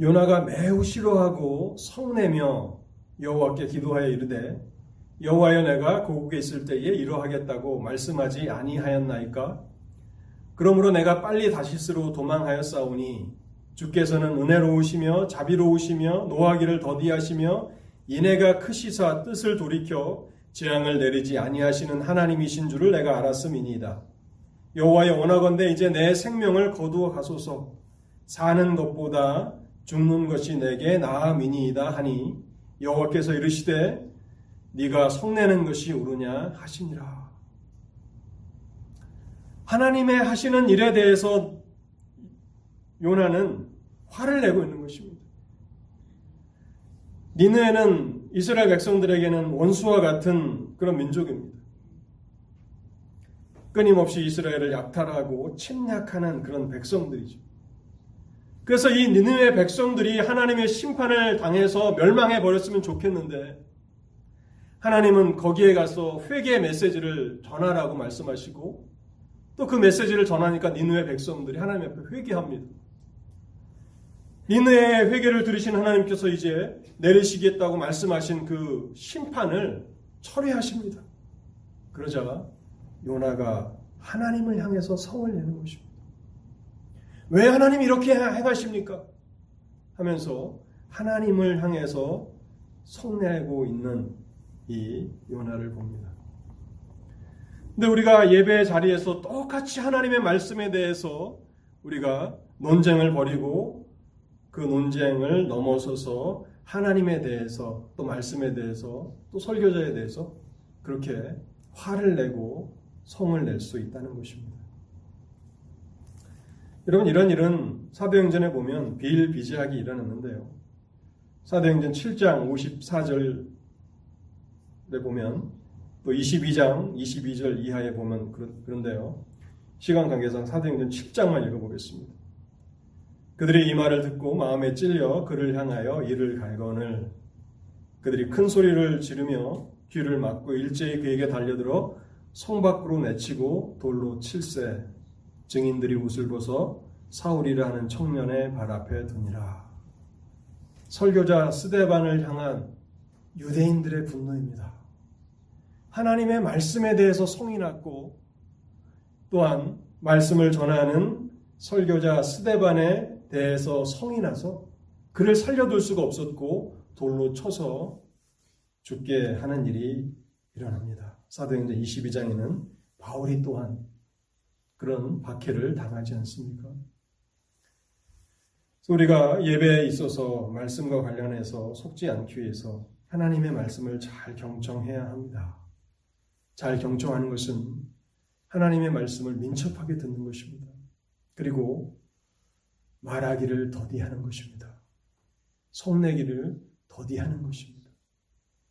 Speaker 1: 요나가 매우 싫어하고 성내며 여호와께 기도하여 이르되 여호와여 내가 고국에 있을 때에 이러하겠다고 말씀하지 아니하였나이까 그러므로 내가 빨리 다시스로 도망하였사오니 주께서는 은혜로우시며 자비로우시며 노하기를 더디하시며 이내가 크시사 뜻을 돌이켜 재앙을 내리지 아니하시는 하나님이신 줄을 내가 알았음이니이다. 여호와여 원하건대 이제 내 생명을 거두어 가소서 사는 것보다 죽는 것이 내게 나음이니이다 하니 여호와께서 이르시되 네가 성내는 것이 옳으냐 하시니라. 하나님의 하시는 일에 대해서 요나는 화를 내고 있는 것입니다. 니느에는 이스라엘 백성들에게는 원수와 같은 그런 민족입니다. 끊임없이 이스라엘을 약탈하고 침략하는 그런 백성들이죠. 그래서 이 니느웨 백성들이 하나님의 심판을 당해서 멸망해 버렸으면 좋겠는데 하나님은 거기에 가서 회개의 메시지를 전하라고 말씀하시고 또 그 메시지를 전하니까 니느웨 백성들이 하나님 앞에 회개합니다. 니느의 회개를 들으신 하나님께서 이제 내리시겠다고 말씀하신 그 심판을 철회하십니다. 그러자 요나가 하나님을 향해서 성을 내는 것입니다. 왜 하나님 이렇게 행하십니까? 하면서 하나님을 향해서 성내고 있는 이 요나를 봅니다. 근데 우리가 예배 자리에서 똑같이 하나님의 말씀에 대해서 우리가 논쟁을 벌이고 그 논쟁을 넘어서서 하나님에 대해서 또 말씀에 대해서 또 설교자에 대해서 그렇게 화를 내고 성을 낼 수 있다는 것입니다. 여러분 이런 일은 사도행전에 보면 비일비재하게 일어났는데요. 사도행전 7장 54절 에 보면 또 22장 22절 이하에 보면 그런데요. 시간 관계상 사도행전 7장만 읽어보겠습니다. 그들이 이 말을 듣고 마음에 찔려 그를 향하여 이를 갈건을 그들이 큰 소리를 지르며 귀를 막고 일제히 그에게 달려들어 성 밖으로 내치고 돌로 칠세 증인들이 옷을 벗어 사울이라 하는 청년의 발 앞에 두니라. 설교자 스데반을 향한 유대인들의 분노입니다. 하나님의 말씀에 대해서 성이 났고 또한 말씀을 전하는 설교자 스데반에 대해서 성이 나서 그를 살려둘 수가 없었고 돌로 쳐서 죽게 하는 일이 일어납니다. 사도행전 22장에는 바울이 또한 그런 박해를 당하지 않습니까? 우리가 예배에 있어서 말씀과 관련해서 속지 않기 위해서 하나님의 말씀을 잘 경청해야 합니다. 잘 경청하는 것은 하나님의 말씀을 민첩하게 듣는 것입니다. 그리고 말하기를 더디하는 것입니다. 성내기를 더디하는 것입니다.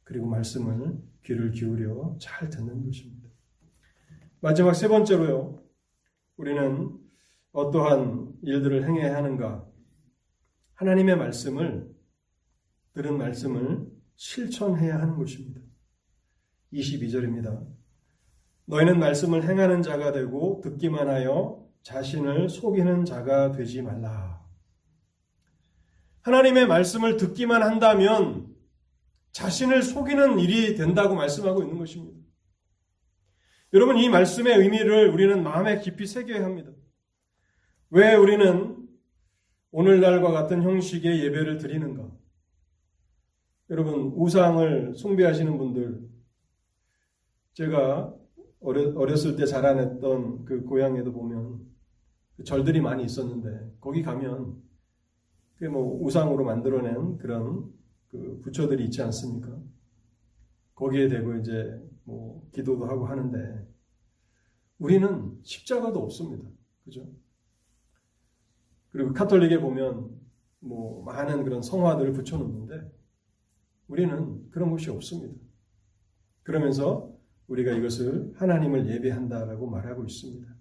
Speaker 1: 그리고 말씀을 귀를 기울여 잘 듣는 것입니다. 마지막 세 번째로요. 우리는 어떠한 일들을 행해야 하는가? 하나님의 말씀을 들은 말씀을 실천해야 하는 것입니다. 22절입니다. 너희는 말씀을 행하는 자가 되고 듣기만 하여 자신을 속이는 자가 되지 말라. 하나님의 말씀을 듣기만 한다면 자신을 속이는 일이 된다고 말씀하고 있는 것입니다. 여러분, 이 말씀의 의미를 우리는 마음에 깊이 새겨야 합니다. 왜 우리는 오늘날과 같은 형식의 예배를 드리는가? 여러분, 우상을 숭배하시는 분들, 제가 어렸을 때 자라냈던 그 고향에도 보면 그 절들이 많이 있었는데, 거기 가면, 그 뭐 우상으로 만들어낸 그런 그 부처들이 있지 않습니까? 거기에 대고 이제 뭐 기도도 하고 하는데, 우리는 십자가도 없습니다. 그죠? 그리고 카톨릭에 보면 뭐 많은 그런 성화들을 붙여놓는데 우리는 그런 것이 없습니다. 그러면서 우리가 이것을 하나님을 예배한다라고 말하고 있습니다.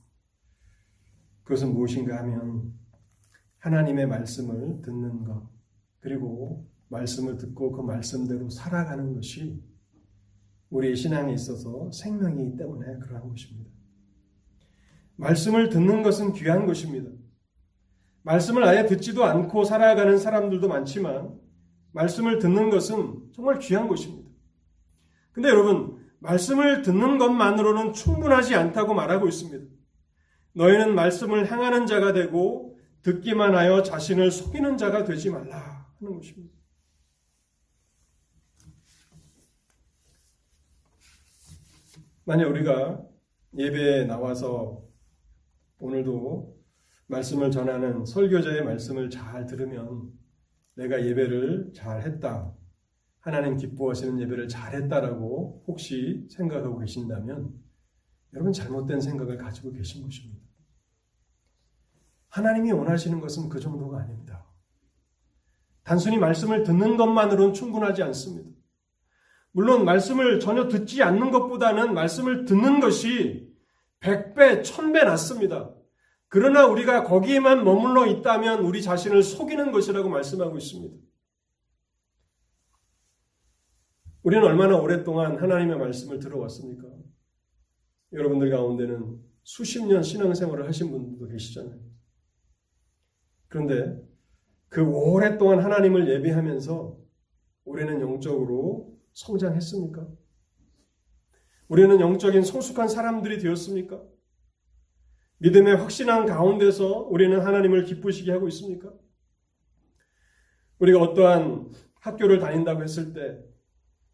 Speaker 1: 그것은 무엇인가 하면 하나님의 말씀을 듣는 것, 그리고 말씀을 듣고 그 말씀대로 살아가는 것이 우리의 신앙에 있어서 생명이기 때문에 그러한 것입니다. 말씀을 듣는 것은 귀한 것입니다. 말씀을 아예 듣지도 않고 살아가는 사람들도 많지만 말씀을 듣는 것은 정말 귀한 것입니다. 근데 여러분, 말씀을 듣는 것만으로는 충분하지 않다고 말하고 있습니다. 너희는 말씀을 행하는 자가 되고 듣기만 하여 자신을 속이는 자가 되지 말라 하는 것입니다. 만약 우리가 예배에 나와서 오늘도 말씀을 전하는 설교자의 말씀을 잘 들으면 내가 예배를 잘 했다. 하나님 기뻐하시는 예배를 잘 했다라고 혹시 생각하고 계신다면 여러분 잘못된 생각을 가지고 계신 것입니다. 하나님이 원하시는 것은 그 정도가 아닙니다. 단순히 말씀을 듣는 것만으로는 충분하지 않습니다. 물론 말씀을 전혀 듣지 않는 것보다는 말씀을 듣는 것이 100배, 1000배 낫습니다. 그러나 우리가 거기에만 머물러 있다면 우리 자신을 속이는 것이라고 말씀하고 있습니다. 우리는 얼마나 오랫동안 하나님의 말씀을 들어왔습니까? 여러분들 가운데는 수십 년 신앙생활을 하신 분들도 계시잖아요. 그런데 그 오랫동안 하나님을 예배하면서 우리는 영적으로 성장했습니까? 우리는 영적인 성숙한 사람들이 되었습니까? 믿음의 확신한 가운데서 우리는 하나님을 기쁘시게 하고 있습니까? 우리가 어떠한 학교를 다닌다고 했을 때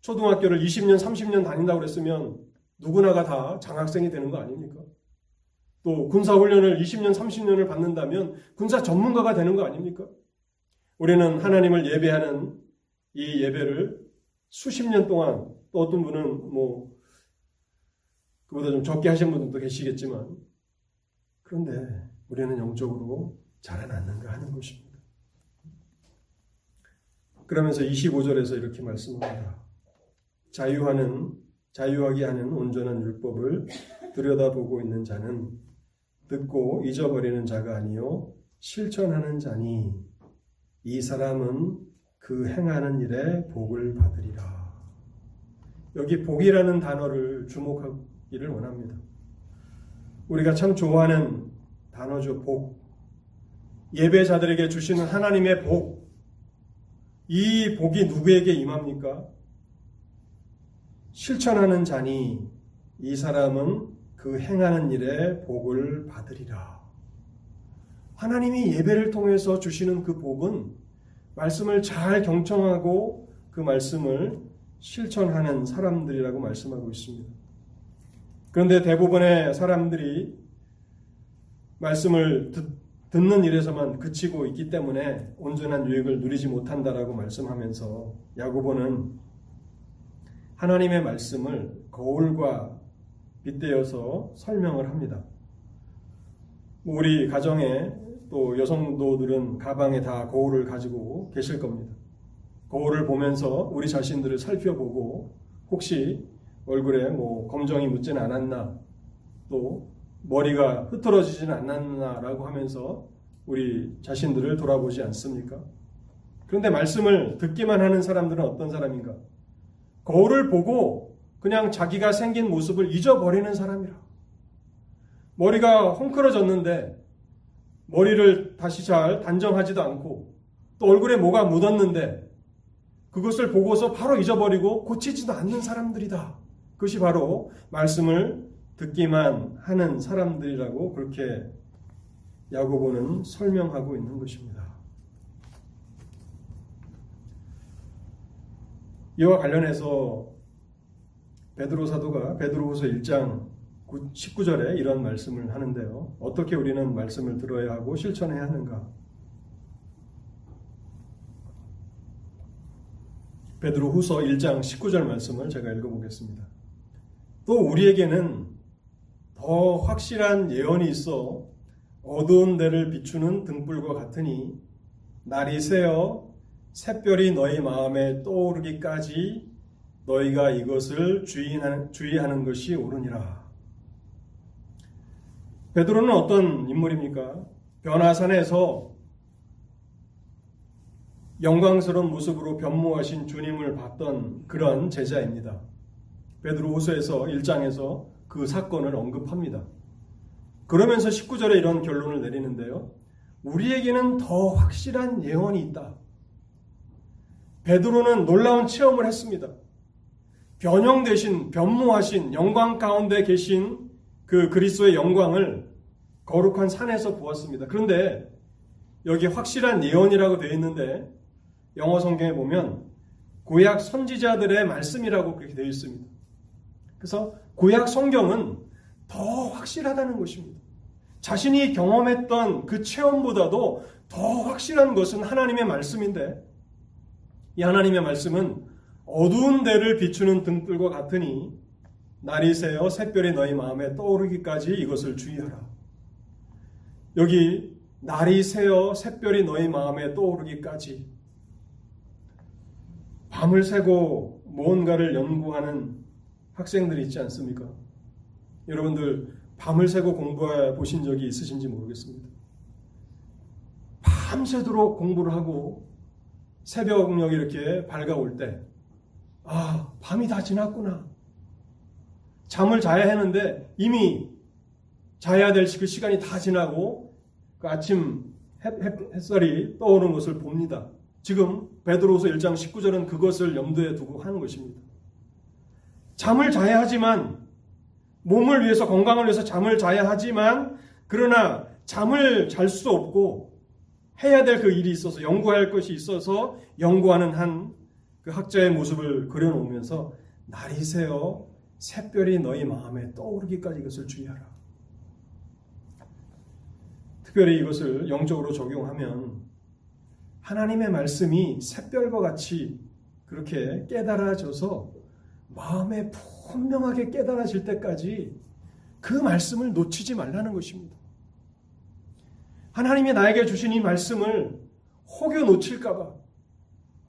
Speaker 1: 초등학교를 20년, 30년 다닌다고 했으면 누구나가 다 장학생이 되는 거 아닙니까? 또 군사훈련을 20년, 30년을 받는다면 군사 전문가가 되는 거 아닙니까? 우리는 하나님을 예배하는 이 예배를 수십 년 동안 또 어떤 분은 뭐 그보다 좀 적게 하신 분들도 계시겠지만 그런데 우리는 영적으로 자라났는가 하는 것입니다. 그러면서 25절에서 이렇게 말씀합니다. 자유하는 자유하게 하는 온전한 율법을 들여다보고 있는 자는 듣고 잊어버리는 자가 아니요 실천하는 자니 이 사람은 그 행하는 일에 복을 받으리라. 여기 복이라는 단어를 주목하기를 원합니다. 우리가 참 좋아하는 단어죠, 복. 예배자들에게 주시는 하나님의 복. 이 복이 누구에게 임합니까? 실천하는 자니 이 사람은 그 행하는 일에 복을 받으리라. 하나님이 예배를 통해서 주시는 그 복은 말씀을 잘 경청하고 그 말씀을 실천하는 사람들이라고 말씀하고 있습니다. 그런데 대부분의 사람들이 말씀을 듣, 듣는 일에서만 그치고 있기 때문에 온전한 유익을 누리지 못한다라고 말씀하면서 야고보는 하나님의 말씀을 거울과 빗대어서 설명을 합니다. 우리 가정에 또 여성도들은 가방에 다 거울을 가지고 계실 겁니다. 거울을 보면서 우리 자신들을 살펴보고 혹시 얼굴에 뭐 검정이 묻지는 않았나 또 머리가 흐트러지지는 않았나라고 하면서 우리 자신들을 돌아보지 않습니까? 그런데 말씀을 듣기만 하는 사람들은 어떤 사람인가? 거울을 보고 그냥 자기가 생긴 모습을 잊어버리는 사람이라. 머리가 헝클어졌는데 머리를 다시 잘 단정하지도 않고 또 얼굴에 뭐가 묻었는데 그것을 보고서 바로 잊어버리고 고치지도 않는 사람들이다. 그것이 바로 말씀을 듣기만 하는 사람들이라고 그렇게 야고보는 설명하고 있는 것입니다. 이와 관련해서 베드로 사도가 베드로후서 1장 19절에 이런 말씀을 하는데요. 어떻게 우리는 말씀을 들어야 하고 실천해야 하는가? 베드로 후서 1장 19절 말씀을 제가 읽어보겠습니다. 또 우리에게는 더 확실한 예언이 있어 어두운 데를 비추는 등불과 같으니 날이 새어 샛별이 너희 마음에 떠오르기까지 너희가 이것을 주의하는, 주의하는 것이 옳으니라. 베드로는 어떤 인물입니까? 변화산에서 영광스러운 모습으로 변모하신 주님을 봤던 그런 제자입니다. 베드로후서에서 1장에서 그 사건을 언급합니다. 그러면서 19절에 이런 결론을 내리는데요. 우리에게는 더 확실한 예언이 있다. 베드로는 놀라운 체험을 했습니다. 변형 대신 변모하신 영광 가운데 계신 그 그리스도의 영광을 거룩한 산에서 보았습니다. 그런데 여기 확실한 예언이라고 되어 있는데 영어 성경에 보면 고약 선지자들의 말씀이라고 그렇게 되어 있습니다. 그래서 고약 성경은 더 확실하다는 것입니다. 자신이 경험했던 그 체험보다도 더 확실한 것은 하나님의 말씀인데 이 하나님의 말씀은 어두운 데를 비추는 등불과 같으니 날이 새어 샛별이 너희 마음에 떠오르기까지 이것을 주의하라. 여기 날이 새어 샛별이 너희 마음에 떠오르기까지 밤을 새고 무언가를 연구하는 학생들이 있지 않습니까? 여러분들 밤을 새고 공부해 보신 적이 있으신지 모르겠습니다. 밤새도록 공부를 하고 새벽녘 이렇게 밝아올 때, 아, 밤이 다 지났구나. 잠을 자야 하는데 이미 자야 될 그 시간이 다 지나고 그 아침 햇살이 떠오르는 것을 봅니다. 지금 베드로서 1장 19절은 그것을 염두에 두고 하는 것입니다. 잠을 자야 하지만 몸을 위해서 건강을 위해서 잠을 자야 하지만 그러나 잠을 잘 수 없고 해야 될 그 일이 있어서 연구할 것이 있어서 연구하는 한 그 학자의 모습을 그려놓으면서 날이 새어 새별이 너희 마음에 떠오르기까지 이것을 주의하라. 특별히 이것을 영적으로 적용하면 하나님의 말씀이 새별과 같이 그렇게 깨달아져서 마음에 분명하게 깨달아질 때까지 그 말씀을 놓치지 말라는 것입니다. 하나님이 나에게 주신 이 말씀을 혹여 놓칠까봐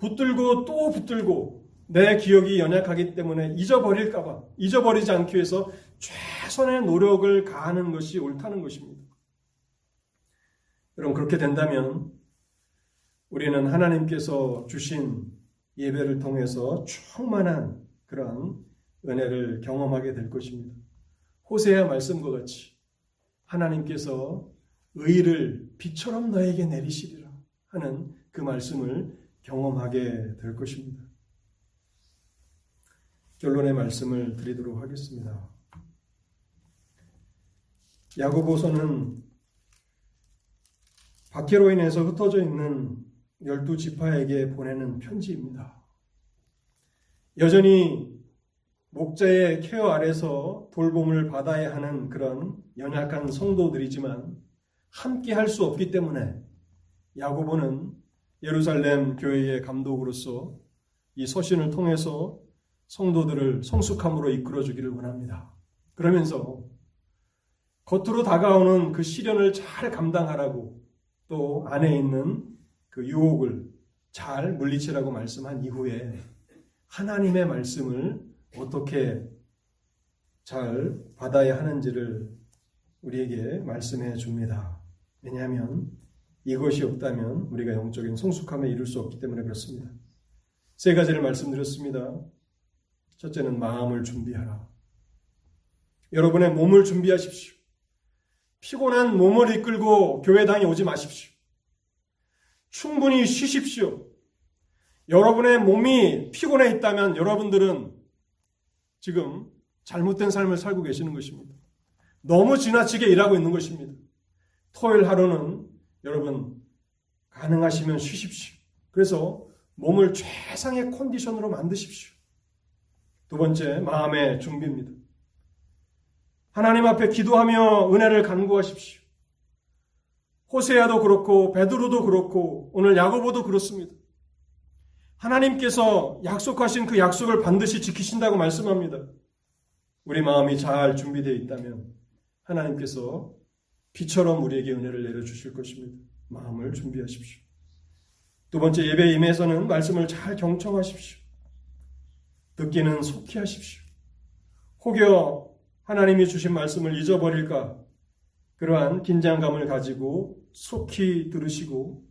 Speaker 1: 붙들고 또 붙들고 내 기억이 연약하기 때문에 잊어버릴까봐 잊어버리지 않기 위해서 최선의 노력을 가하는 것이 옳다는 것입니다. 여러분 그렇게 된다면 우리는 하나님께서 주신 예배를 통해서 충만한 그러한 은혜를 경험하게 될 것입니다. 호세아 말씀과 같이 하나님께서 의를 비처럼 너에게 내리시리라 하는 그 말씀을 경험하게 될 것입니다. 결론의 말씀을 드리도록 하겠습니다. 야고보서는 박해로 인해서 흩어져 있는 열두 지파에게 보내는 편지입니다. 여전히 목자의 케어 아래서 돌봄을 받아야 하는 그런 연약한 성도들이지만 함께 할 수 없기 때문에 야고보는 예루살렘 교회의 감독으로서 이 서신을 통해서 성도들을 성숙함으로 이끌어 주기를 원합니다. 그러면서 겉으로 다가오는 그 시련을 잘 감당하라고 또 안에 있는 그 유혹을 잘 물리치라고 말씀한 이후에 하나님의 말씀을 어떻게 잘 받아야 하는지를 우리에게 말씀해 줍니다. 왜냐하면 이것이 없다면 우리가 영적인 성숙함에 이룰 수 없기 때문에 그렇습니다. 세 가지를 말씀드렸습니다. 첫째는 마음을 준비하라. 여러분의 몸을 준비하십시오. 피곤한 몸을 이끌고 교회당에 오지 마십시오. 충분히 쉬십시오. 여러분의 몸이 피곤해 있다면 여러분들은 지금 잘못된 삶을 살고 계시는 것입니다. 너무 지나치게 일하고 있는 것입니다. 토요일 하루는 여러분 가능하시면 쉬십시오. 그래서 몸을 최상의 컨디션으로 만드십시오. 두 번째, 마음의 준비입니다. 하나님 앞에 기도하며 은혜를 간구하십시오. 호세아도 그렇고 베드로도 그렇고 오늘 야고보도 그렇습니다. 하나님께서 약속하신 그 약속을 반드시 지키신다고 말씀합니다. 우리 마음이 잘 준비되어 있다면 하나님께서 비처럼 우리에게 은혜를 내려주실 것입니다. 마음을 준비하십시오. 두 번째 예배 임에서는 말씀을 잘 경청하십시오. 듣기는 속히 하십시오. 혹여 하나님이 주신 말씀을 잊어버릴까 그러한 긴장감을 가지고 속히 들으시고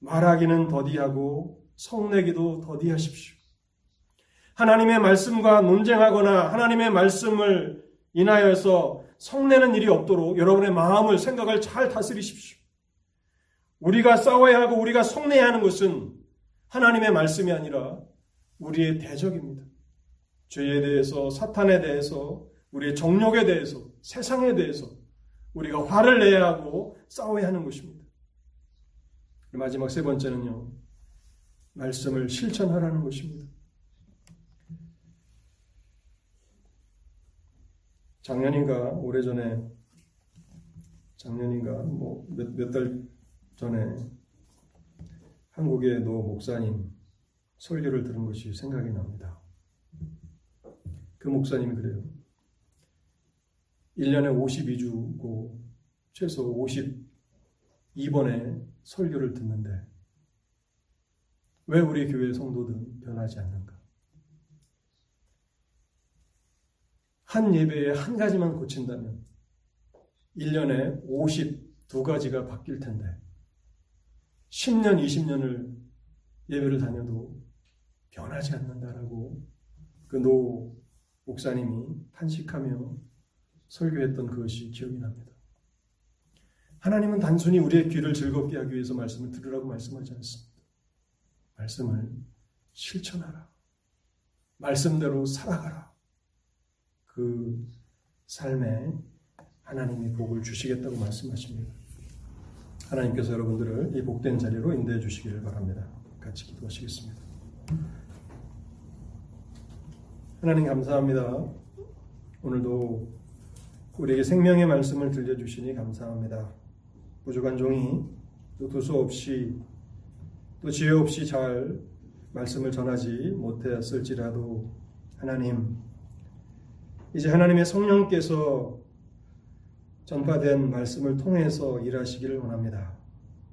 Speaker 1: 말하기는 더디하고 성내기도 더디하십시오. 하나님의 말씀과 논쟁하거나 하나님의 말씀을 인하여서 성내는 일이 없도록 여러분의 마음을 생각을 잘 다스리십시오. 우리가 싸워야 하고 우리가 성내야 하는 것은 하나님의 말씀이 아니라 우리의 대적입니다. 죄에 대해서, 사탄에 대해서, 우리의 정욕에 대해서, 세상에 대해서 우리가 화를 내야 하고 싸워야 하는 것입니다. 마지막 세 번째는요, 말씀을 실천하라는 것입니다. 작년인가 오래전에 작년인가 뭐 몇 달 전에 한국의 노 목사님 설교를 들은 것이 생각이 납니다. 그 목사님이 그래요. 1년에 52주고 최소 52번의 설교를 듣는데 왜 우리 교회 성도들은 변하지 않는가? 한 예배에 한 가지만 고친다면 1년에 52가지가 바뀔 텐데 10년, 20년을 예배를 다녀도 변하지 않는다라고 그 노 목사님이 탄식하며 설교했던 그것이 기억이 납니다. 하나님은 단순히 우리의 귀를 즐겁게 하기 위해서 말씀을 들으라고 말씀하지 않습니다. 말씀을 실천하라. 말씀대로 살아가라. 그 삶에 하나님이 복을 주시겠다고 말씀하십니다. 하나님께서 여러분들을 이 복된 자리로 인도해 주시기를 바랍니다. 같이 기도하시겠습니다. 하나님 감사합니다. 오늘도 우리에게 생명의 말씀을 들려주시니 감사합니다. 부족한 종이 또 도서 없이 또 지혜 없이 잘 말씀을 전하지 못했을지라도 하나님 이제 하나님의 성령께서 전파된 말씀을 통해서 일하시기를 원합니다.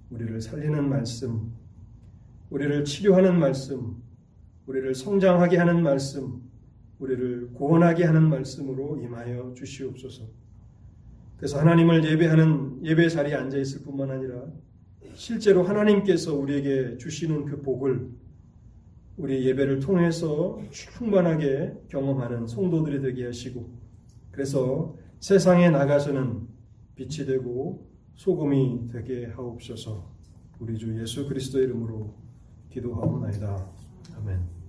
Speaker 1: 우리를 살리는 말씀, 우리를 치료하는 말씀, 우리를 성장하게 하는 말씀, 우리를 구원하게 하는 말씀으로 임하여 주시옵소서. 그래서 하나님을 예배하는 예배 자리에 앉아 있을 뿐만 아니라 실제로 하나님께서 우리에게 주시는 그 복을 우리 예배를 통해서 충만하게 경험하는 성도들이 되게 하시고 그래서 세상에 나가서는 빛이 되고 소금이 되게 하옵소서. 우리 주 예수 그리스도의 이름으로 기도하옵나이다. 아멘.